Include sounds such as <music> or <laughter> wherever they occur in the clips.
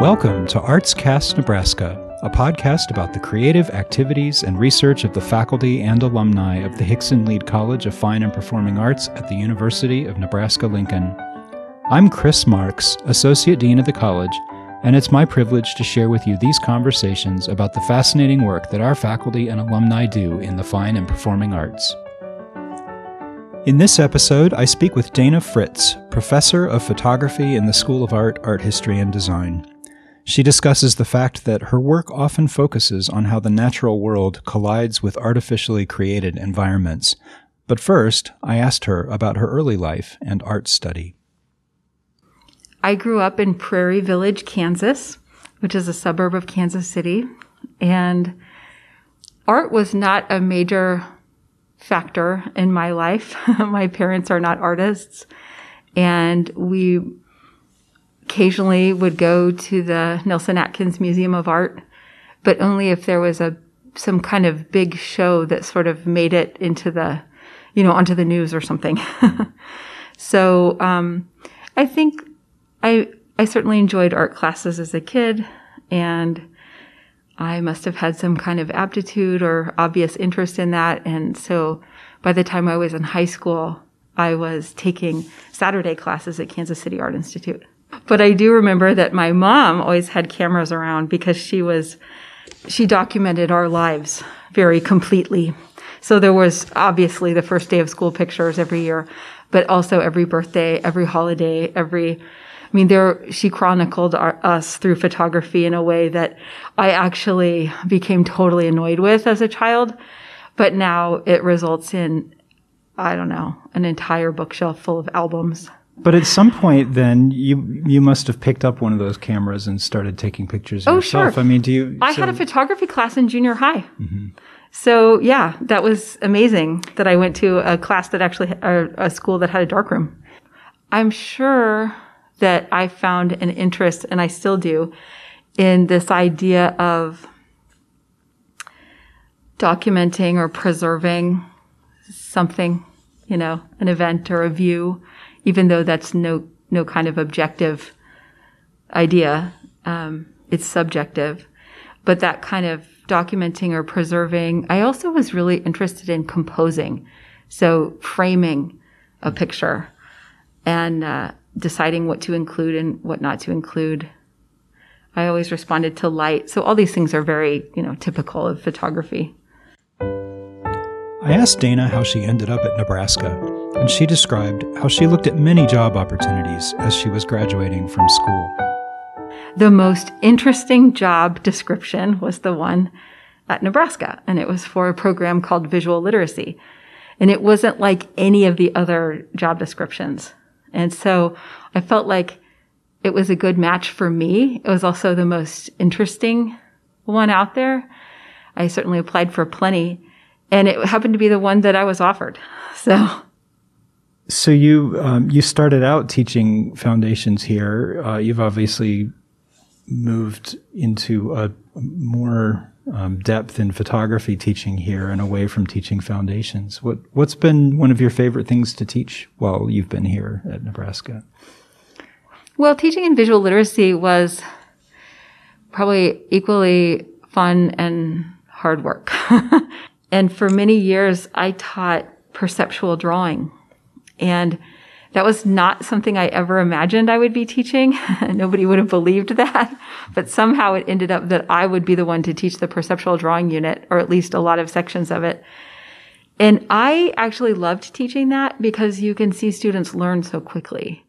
Welcome to ArtsCast Nebraska, a podcast about the creative activities and research of the faculty and alumni of the Hixson Lied College of Fine and Performing Arts at the University of Nebraska Lincoln. I'm Chris Marks, Associate Dean of the college, and it's my privilege to share with you these conversations about the fascinating work that our faculty and alumni do in the fine and performing arts. In this episode, I speak with Dana Fritz, professor of photography in the School of Art, Art History, and Design. She discusses the fact that her work often focuses on how the natural world collides with artificially created environments. But first, I asked her about her early life and art study. I grew up in Prairie Village, Kansas, which is a suburb of Kansas City. And art was not a major factor in my life. <laughs> my parents are not artists. And we occasionally would go to the Nelson Atkins Museum of Art, but only if there was a some kind of big show that sort of made it into the, you know, onto the news or something. <laughs> so um, I think I I certainly enjoyed art classes as a kid, and I must have had some kind of aptitude or obvious interest in that. And so by the time I was in high school, I was taking Saturday classes at Kansas City Art Institute. But I do remember that my mom always had cameras around because she was, she documented our lives very completely. So there was obviously the first day of school pictures every year, but also every birthday, every holiday, every, I mean, there, she chronicled our, us through photography in a way that I actually became totally annoyed with as a child. But now it results in, I don't know, an entire bookshelf full of albums. But at some point, then you you must have picked up one of those cameras and started taking pictures oh, yourself. Sure. I mean, do you? I so had a photography class in junior high. Mm-hmm. So yeah, that was amazing that I went to a class that actually, or a school that had a darkroom. I'm sure that I found an interest, and I still do, in this idea of documenting or preserving something, you know, an event or a view even though that's no no kind of objective idea. Um, it's subjective, but that kind of documenting or preserving. I also was really interested in composing, so framing a picture and uh, deciding what to include and what not to include. I always responded to light, so all these things are very you know typical of photography. I asked Dana how she ended up at Nebraska, and she described how she looked at many job opportunities as she was graduating from school. The most interesting job description was the one at Nebraska, and it was for a program called Visual Literacy. And it wasn't like any of the other job descriptions. And so I felt like it was a good match for me. It was also the most interesting one out there. I certainly applied for plenty and it happened to be the one that I was offered. <laughs> So. So you um, you started out teaching foundations here. Uh, you've obviously moved into a more um, depth in photography teaching here and away from teaching foundations. What what's been one of your favorite things to teach while you've been here at Nebraska? Well, teaching in visual literacy was probably equally fun and hard work. <laughs> And for many years, I taught perceptual drawing. And that was not something I ever imagined I would be teaching. <laughs> Nobody would have believed that. <laughs> But somehow it ended up that I would be the one to teach the perceptual drawing unit, or at least a lot of sections of it. And I actually loved teaching that because you can see students learn so quickly.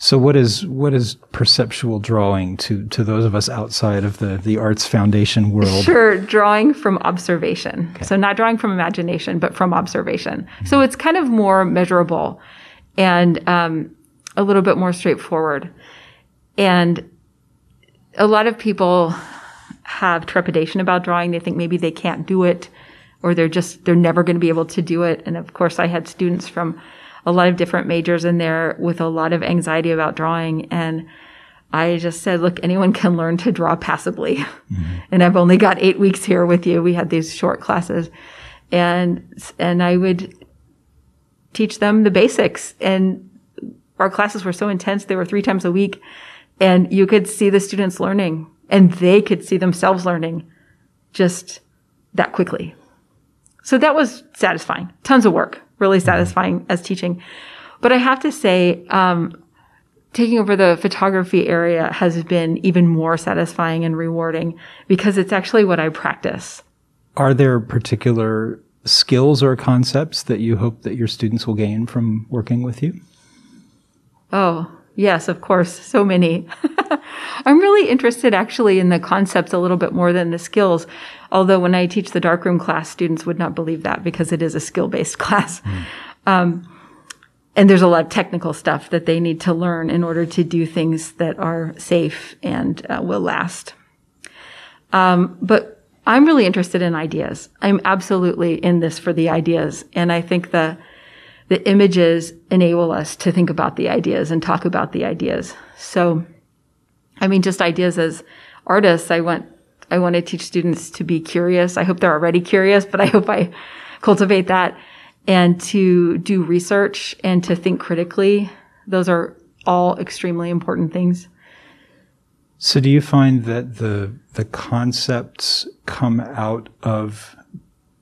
So what is what is perceptual drawing to to those of us outside of the the arts foundation world? Sure, drawing from observation. Okay. So not drawing from imagination, but from observation. Mm-hmm. So it's kind of more measurable and um, a little bit more straightforward. And a lot of people have trepidation about drawing. They think maybe they can't do it, or they're just they're never going to be able to do it. And of course, I had students from a lot of different majors in there with a lot of anxiety about drawing. And I just said, look, anyone can learn to draw passively. Mm-hmm. <laughs> And I've only got eight weeks here with you. We had these short classes and, and I would teach them the basics and our classes were so intense. They were three times a week And you could see the students learning and they could see themselves learning just that quickly. So that was satisfying. Tons of work, really satisfying as teaching. But I have to say, um, taking over the photography area has been even more satisfying and rewarding because it's actually what I practice. Are there particular skills or concepts that you hope that your students will gain from working with you? Oh, yes, of course. So many. <laughs> I'm really interested actually in the concepts a little bit more than the skills. Although when I teach the darkroom class, students would not believe that because it is a skill based <laughs> class. Mm. Um, and there's a lot of technical stuff that they need to learn in order to do things that are safe and uh, will last. Um, but I'm really interested in ideas. I'm absolutely in this for the ideas. And I think the, the images enable us to think about the ideas and talk about the ideas. So, I mean, just ideas as artists, I want, I want to teach students to be curious. I hope they're already curious, but I <laughs> hope I cultivate that and to do research and to think critically. Those are all extremely important things. So do you find that the the concepts come out of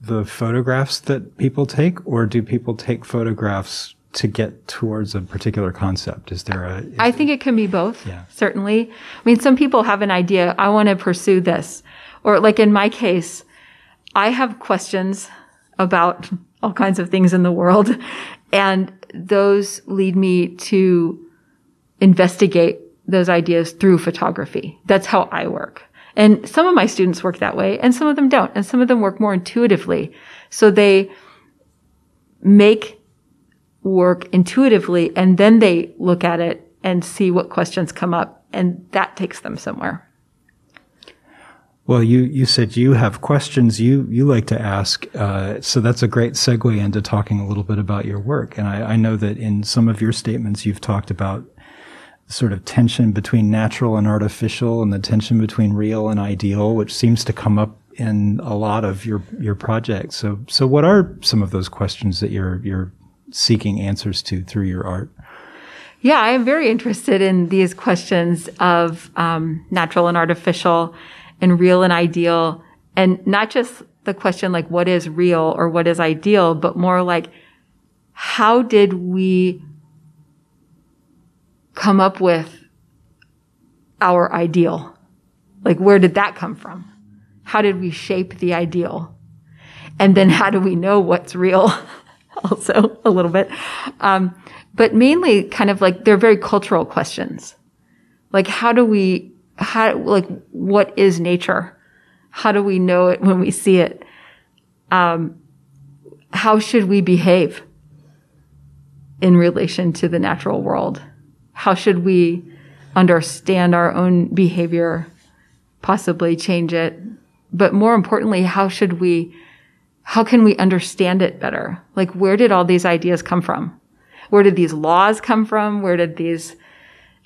the photographs that people take or do people take photographs to get towards a particular concept? Is there a? Is I think it can be both. Yeah. Certainly. I mean, some people have an idea. I want to pursue this, or like in my case, I have questions about all kinds of things in the world, and those lead me to investigate those ideas through photography. That's how I work. And some of my students work that way and some of them don't. And some of them work more intuitively. So they make work intuitively and then they look at it and see what questions come up and that takes them somewhere. Well, you, you said you have questions you, you like to ask. Uh, so that's a great segue into talking a little bit about your work. And I, I know that in some of your statements, you've talked about sort of tension between natural and artificial and the tension between real and ideal, which seems to come up in a lot of your, your projects. So, so what are some of those questions that you're, you're seeking answers to through your art? Yeah, I am very interested in these questions of um, natural and artificial and real and ideal. And not just the question like, what is real or what is ideal, but more like, how did we come up with our ideal? Like, where did that come from? How did we shape the ideal? And then how do we know what's real? <laughs> also, a little bit. Um, but mainly kind of like they're very cultural questions. Like, how do we, how, like, what is nature? How do we know it when we see it? Um, how should we behave in relation to the natural world? How should we understand our own behavior, possibly change it? But more importantly, how should we, how can we understand it better? Like, where did all these ideas come from? Where did these laws come from? Where did these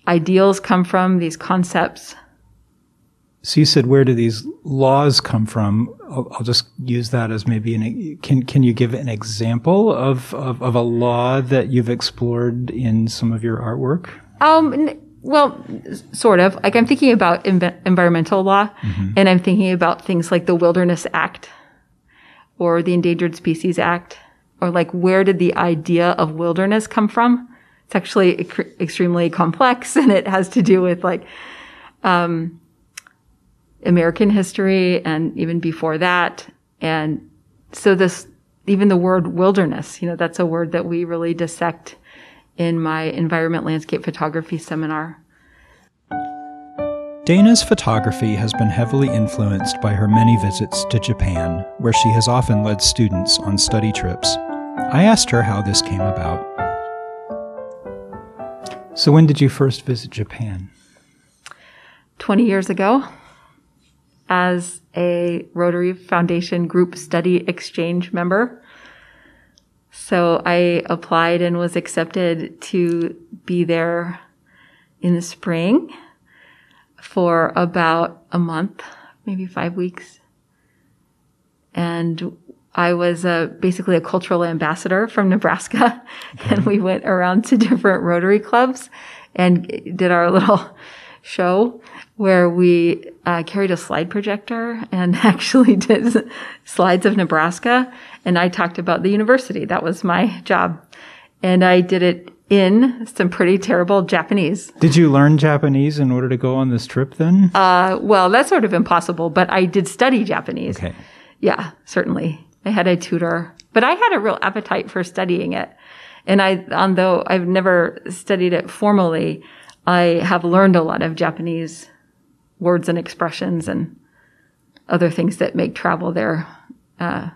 ideals come from? These concepts? So you said, where do these laws come from? I'll, I'll, just use that as maybe an, can, can you give an example of, of, of, a law that you've explored in some of your artwork? Um, well, sort of. Like I'm thinking about env- environmental law mm-hmm. and I'm thinking about things like the Wilderness Act or the Endangered Species Act or like where did the idea of wilderness come from? It's actually extremely complex <laughs> and it has to do with like, um, American history and even before that. And so this, even the word wilderness, you know, that's a word that we really dissect in my environment landscape photography seminar. Dana's photography has been heavily influenced by her many visits to Japan, where she has often led students on study trips. I asked her how this came about. So, when did you first visit Japan? 20 years ago as a Rotary Foundation group study exchange member. So I applied and was accepted to be there in the spring for about a month, maybe five weeks. And I was uh, basically a cultural ambassador from Nebraska. <laughs> And we went around to different Rotary clubs and did our little show where we uh, carried a slide projector and <laughs> actually did slides of Nebraska. And I talked about the university. That was my job. And I did it in some pretty terrible Japanese. Did you learn Japanese in order to go on this trip then? Uh, well, that's sort of impossible, but I did study Japanese. Okay. Yeah, certainly. I had a tutor, but I had a real appetite for studying it. And I, although I've never studied it formally, I have learned a lot of Japanese words and expressions and other things that make travel there uh,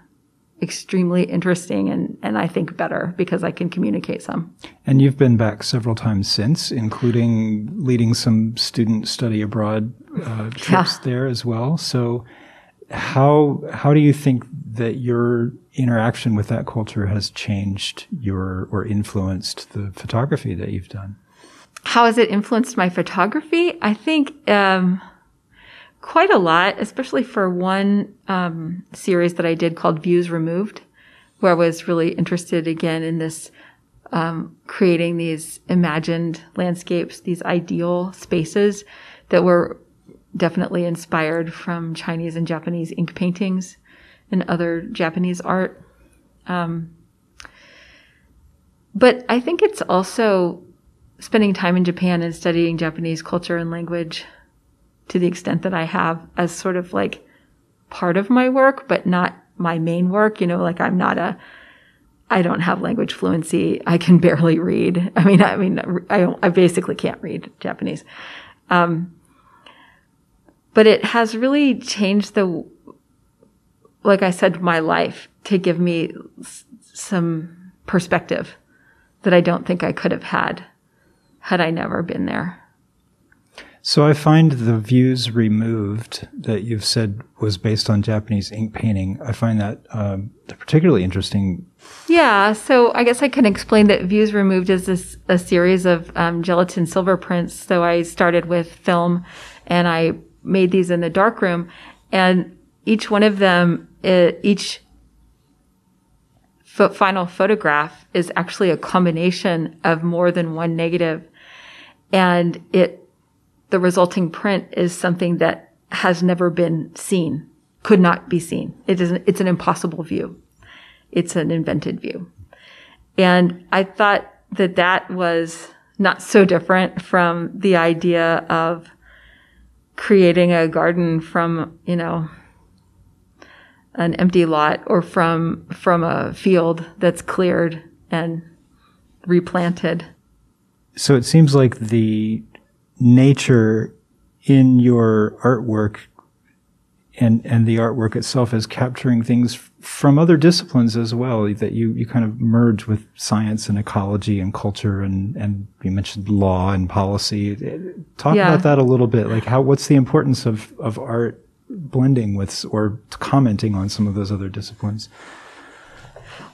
extremely interesting and, and I think better because I can communicate some. And you've been back several times since, including leading some student study abroad uh, trips yeah. there as well. So, how how do you think that your interaction with that culture has changed your or influenced the photography that you've done? How has it influenced my photography? I think um, quite a lot, especially for one um, series that I did called Views Removed, where I was really interested again in this um, creating these imagined landscapes, these ideal spaces that were definitely inspired from Chinese and Japanese ink paintings and other Japanese art. Um, but I think it's also spending time in Japan and studying Japanese culture and language to the extent that I have as sort of like part of my work, but not my main work. You know, like I'm not a, I don't have language fluency. I can <laughs> barely read. I mean, I mean, I, I basically can't read Japanese. Um, but it has really changed the, like I said, my life to give me s- some perspective that I don't think I could have had had I never been there. So I find the views removed that you've said was based on Japanese ink painting. I find that um, particularly interesting. Yeah, so I guess I can explain that views removed is this, a series of um, gelatin silver prints. So I started with film, and I made these in the darkroom, and each one of them, it, each final photograph is actually a combination of more than one negative, and it the resulting print is something that has never been seen, could not be seen. It is it's an impossible view. It's an invented view, and I thought that that was not so different from the idea of creating a garden from, you know, an empty lot or from, from a field that's cleared and replanted. So it seems like the nature in your artwork and and the artwork itself is capturing things from other disciplines as well that you you kind of merge with science and ecology and culture and and you mentioned law and policy. Talk yeah. about that a little bit. Like how what's the importance of of art blending with or commenting on some of those other disciplines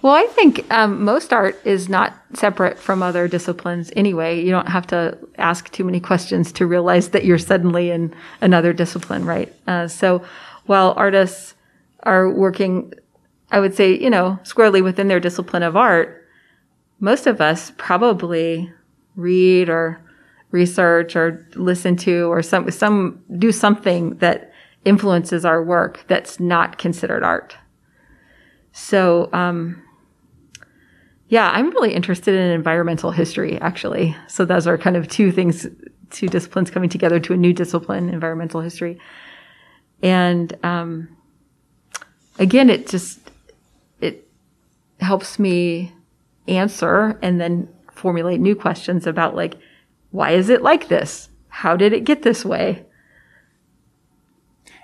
well, I think um, most art is not separate from other disciplines anyway. You don't have to ask too many questions to realize that you're suddenly in another discipline, right? Uh, so while artists are working, I would say, you know, squarely within their discipline of art, most of us probably read or research or listen to or some, some, do something that influences our work that's not considered art. So, um, yeah, I'm really interested in environmental history, actually. So those are kind of two things, two disciplines coming together to a new discipline, environmental history. And um, again, it just it helps me answer and then formulate new questions about like, why is it like this? How did it get this way?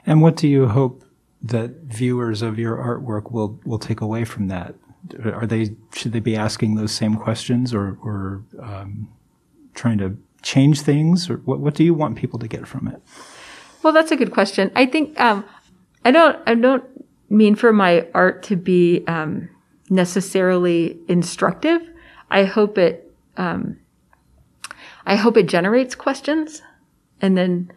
And what do you hope that viewers of your artwork will will take away from that? Are they should they be asking those same questions or or um, trying to change things or what what do you want people to get from it? Well, that's a good question. I think um, I don't I don't mean for my art to be um, necessarily instructive. I hope it um, I hope it generates questions, and then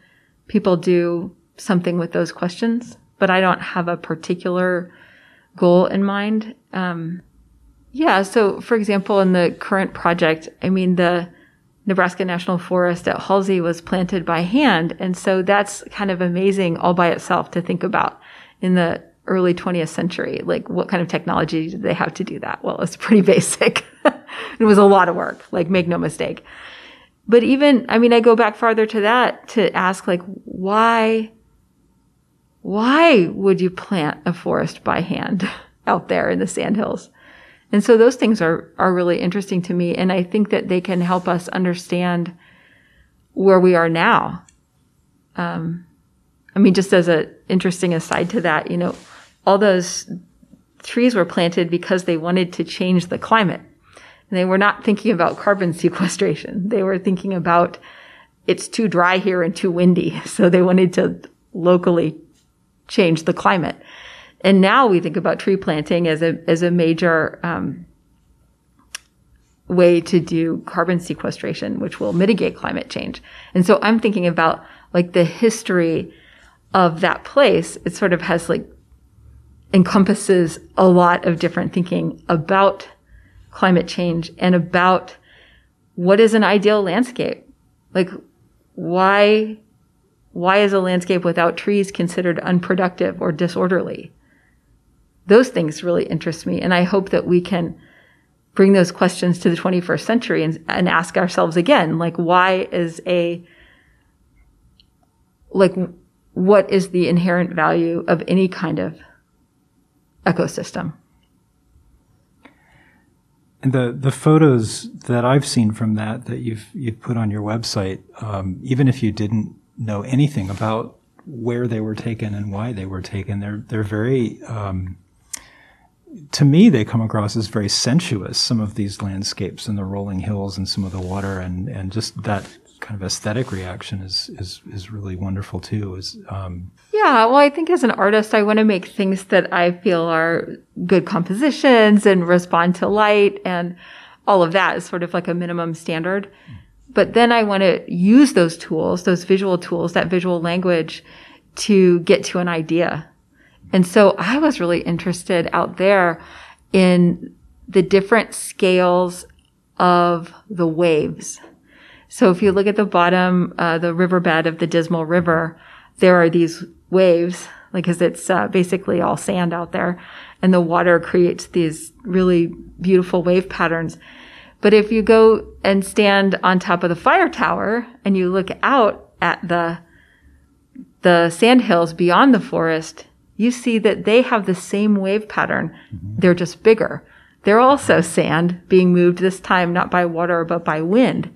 people do something with those questions. But I don't have a particular goal in mind. Um, yeah. So, for example, in the current project, I mean, the Nebraska National Forest at Halsey was planted by hand. And so that's kind of amazing all by itself to think about in the early 20th century. Like, what kind of technology did they have to do that? Well, it's pretty <laughs> basic. it was a lot of work, like, make no mistake. But even, I mean, I go back farther to that to ask, like, why, why would you plant a forest by hand <laughs> out there in the sandhills? And so those things are, are really interesting to me. And I think that they can help us understand where we are now. Um, I mean, just as an interesting aside to that, you know, all those trees were planted because they wanted to change the climate. And they were not thinking about carbon <laughs> sequestration. They were thinking about it's too dry here and too windy. <laughs> So they wanted to locally change the climate. And now we think about tree planting as a, as a major, um, way to do carbon sequestration, which will mitigate climate change. And so I'm thinking about like the history of that place. It sort of has like encompasses a lot of different thinking about climate change and about what is an ideal landscape. Like why, why is a landscape without trees considered unproductive or disorderly? those things really interest me. And I hope that we can bring those questions to the 21st century and, and ask ourselves again, like, why is a, like, what is the inherent value of any kind of ecosystem? And the the photos that I've seen from that that you've you've put on your website, um, even if you didn't know anything about where they were taken and why they were taken, they're they're very um, to me, they come across as very sensuous. Some of these landscapes and the rolling hills and some of the water and, and just that kind of aesthetic reaction is is is really wonderful too. Is um, yeah. Well, I think as an artist, I want to make things that I feel are good compositions and respond to light and all of that is sort of like a minimum standard. But then I want to use those tools, those visual tools, that visual language to get to an idea and so I was really interested out there in the different scales of the waves. So if you look at the bottom, uh, the riverbed of the Dismal River, there are these waves, like, cause it's uh, basically all sand out there and the water creates these really beautiful wave patterns. But if you go and stand on top of the fire tower and you look out at the, the sand hills beyond the forest, you see that they have the same wave pattern. Mm-hmm. They're just bigger. They're also sand being moved this time not by water, but by wind.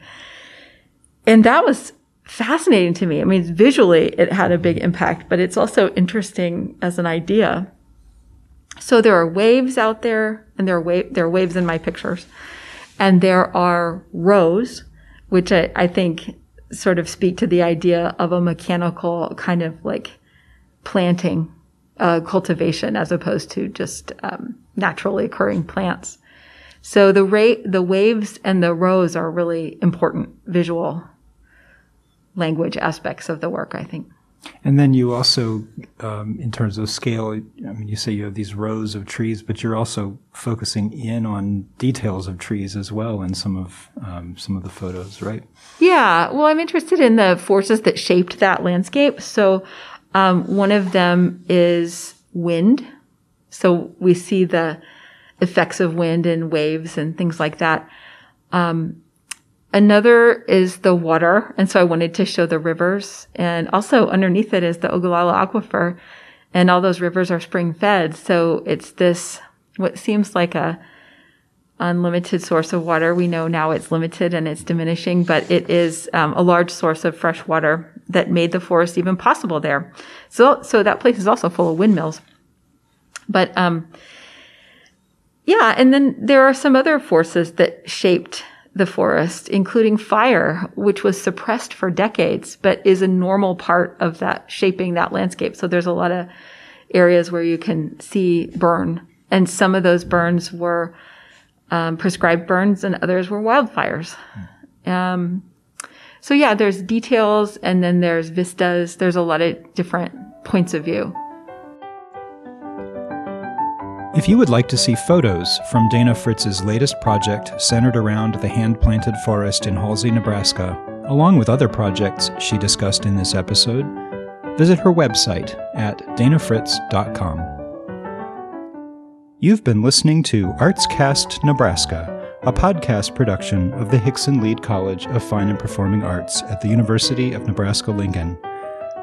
And that was fascinating to me. I mean, visually it had a big impact, but it's also interesting as an idea. So there are waves out there and there are, wa- there are waves in my pictures and there are rows, which I, I think sort of speak to the idea of a mechanical kind of like planting uh, cultivation as opposed to just um, naturally occurring plants. So the rate, the waves and the rows are really important visual language aspects of the work, I think. And then you also, um, in terms of scale, I mean, you say you have these rows of trees, but you're also focusing in on details of trees as well in some of um, some of the photos, right? Yeah. Well, I'm interested in the forces that shaped that landscape. So um, one of them is wind. So we see the effects of wind and waves and things like that. Um, another is the water. And so I wanted to show the rivers. And also underneath it is the Ogallala Aquifer. And all those rivers are spring fed. So it's this, what seems like a unlimited source of water. We know now it's limited and it's diminishing, but it is um, a large source of fresh water that made the forest even possible there. So, so that place is also full of windmills. But, um, yeah, and then there are some other forces that shaped the forest, including fire, which was suppressed for decades, but is a normal part of that shaping that landscape. So there's a lot of areas where you can see burn. And some of those burns were um, prescribed burns and others were wildfires. Um, so yeah, there's details and then there's vistas. There's a lot of different points of view. If you would like to see photos from Dana Fritz's latest project centered around the hand planted forest in Halsey, Nebraska, along with other projects she discussed in this episode, visit her website at danafritz.com. You've been listening to ArtsCast Nebraska, a podcast production of the Hixson Lied College of Fine and Performing Arts at the University of Nebraska Lincoln.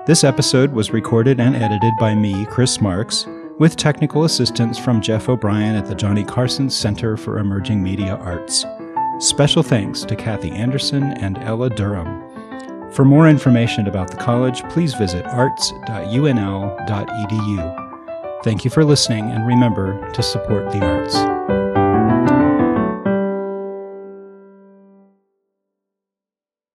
This episode was recorded and edited by me, Chris Marks with technical assistance from Jeff O'Brien at the Johnny Carson Center for Emerging Media Arts. Special thanks to Kathy Anderson and Ella Durham. For more information about the college, please visit arts.unl.edu. Thank you for listening, and remember to support the arts.